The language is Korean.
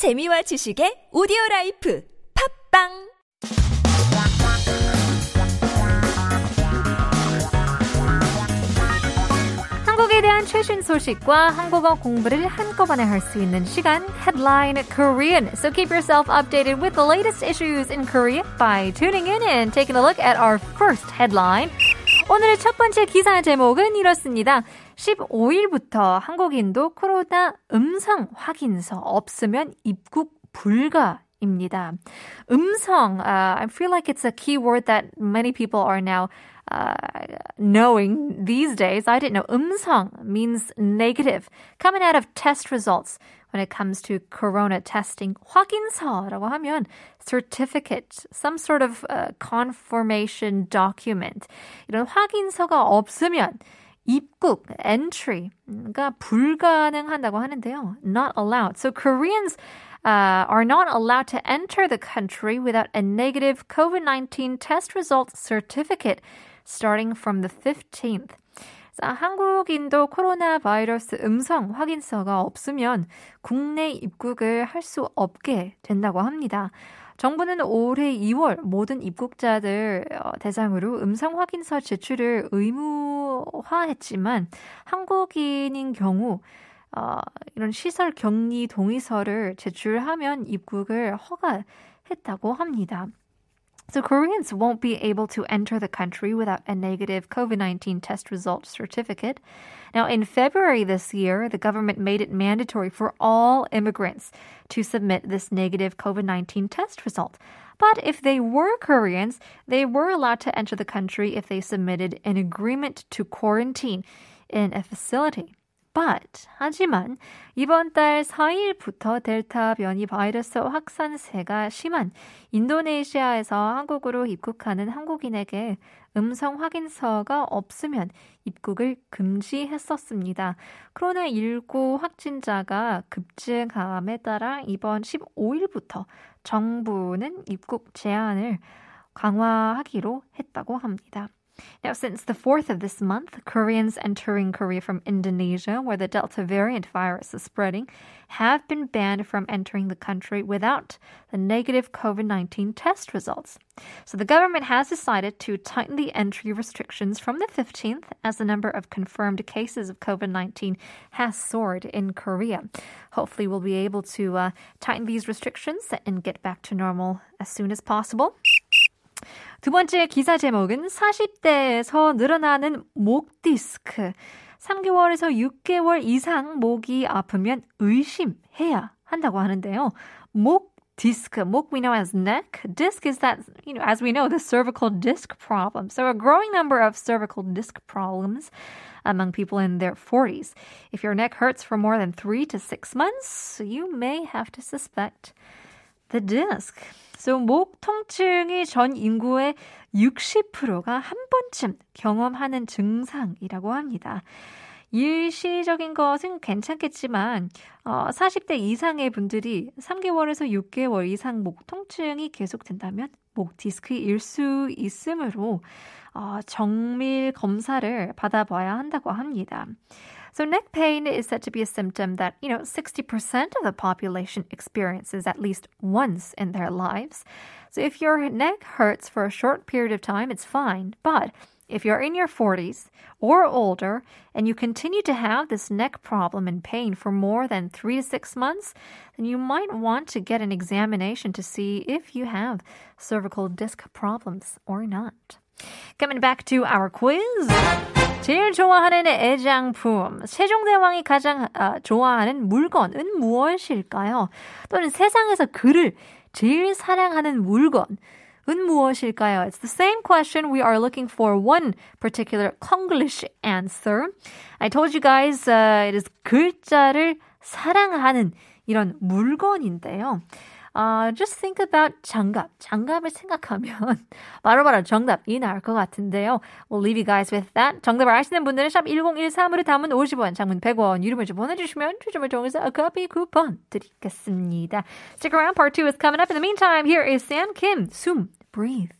재미와 지식의 오디오 라이프 팟빵 한국에 대한 최신 소식과 한국어 공부를 한꺼번에 할 수 있는 시간 Headline Korean. So keep yourself updated with the latest issues in Korea by tuning in and taking a look at our first headline. 오늘의 첫 번째 기사 제목은 이렇습니다. 15일부터 한국인도 코로나 음성 확인서 없으면 입국 불가 입니다. 음성, uh, I feel like it's a key word that many people are now uh, knowing these days. I didn't know. 음성 means negative, coming out of test results when it comes to corona testing. 확인서라고 하면 certificate, some sort of uh, confirmation document. 이런 확인서가 없으면 입국, entry가 불가능하다고 하는데요. Not allowed. So Koreans uh, are not allowed to enter the country without a negative COVID 19 test result certificate starting from the 15th. 자, 한국인도 코로나 바이러스 음성 확인서가 없으면 국내 입국을 할 수 없게 된다고 합니다. 정부는 올해 2월 모든 입국자들 대상으로 음성 확인서 제출을 의무화했지만 한국인인 경우 어, 이런 시설 격리 동의서를 제출하면 입국을 허가했다고 합니다. So Koreans won't be able to enter the country without a negative COVID-19 test result certificate. Now, in February this year, the government made it mandatory for all immigrants to submit this negative COVID-19 test result. But if they were Koreans, they were allowed to enter the country if they submitted an agreement to quarantine in a facility. But 하지만 이번 달 4일부터 델타 변이 바이러스 확산세가 심한 인도네시아에서 한국으로 입국하는 한국인에게 음성 확인서가 없으면 입국을 금지했었습니다. 코로나19 확진자가 급증함에 따라 이번 15일부터 정부는 입국 제한을 강화하기로 했다고 합니다. Now, since the 4th of this month, Koreans entering Korea from Indonesia, where the Delta variant virus is spreading, have been banned from entering the country without the negative COVID 19 test results. So the government has decided to tighten the entry restrictions from the 15th as the number of confirmed cases of COVID 19 has soared in Korea. Hopefully, we'll be able to uh, tighten these restrictions and get back to normal as soon as possible. 두 번째 기사 제목은 40대에서 늘어나는 목 디스크. 3개월에서 6개월 이상 목이 아프면 의심해야 한다고 하는데요. 목 disc, 목 we know as neck. Disc is that, you know, as we know, the cervical disc problem. So a growing number of cervical disc problems among people in their 40s. If your neck hurts for more than three to six months, you may have to suspect the disc. So 목 통증이 전 인구의 60%가 한 번쯤 경험하는 증상이라고 합니다. 일시적인 것은 괜찮겠지만 어, 40대 이상의 분들이 3개월에서 6개월 이상 목 통증이 계속된다면 목 디스크일 수 있으므로 어, 정밀 검사를 받아봐야 한다고 합니다. So neck pain is said to be a symptom that, you know, 60% of the population experiences at least once in their lives. So if your neck hurts for a short period of time, it's fine. But if you're in your 40s or older and you continue to have this neck problem and pain for more than three to six months, then you might want to get an examination to see if you have cervical disc problems or not. Coming back to our quiz. 제일 좋아하는 애장품. 세종대왕이 가장 아, 좋아하는 물건은 무엇일까요? 또는 세상에서 그를 제일 사랑하는 물건. 은 무엇일까요? It's the same question. We are looking for one particular Konglish answer. I told you guys uh, it is 글자를 사랑하는 이런 물건인데요. Uh, just think about 장갑. 장갑을 생각하면 바로바로 정답이 나올 것 같은데요. We'll leave you guys with that. 정답을 아시는 분들은 샵 1013으로 담은 50원, 장문 100원, 유료 문자 보내주시면 추첨을 통해서 a copy 쿠폰 드리겠습니다. Stick around. Part 2 is coming up. In the meantime, here is Sam Kim. 숨, breathe.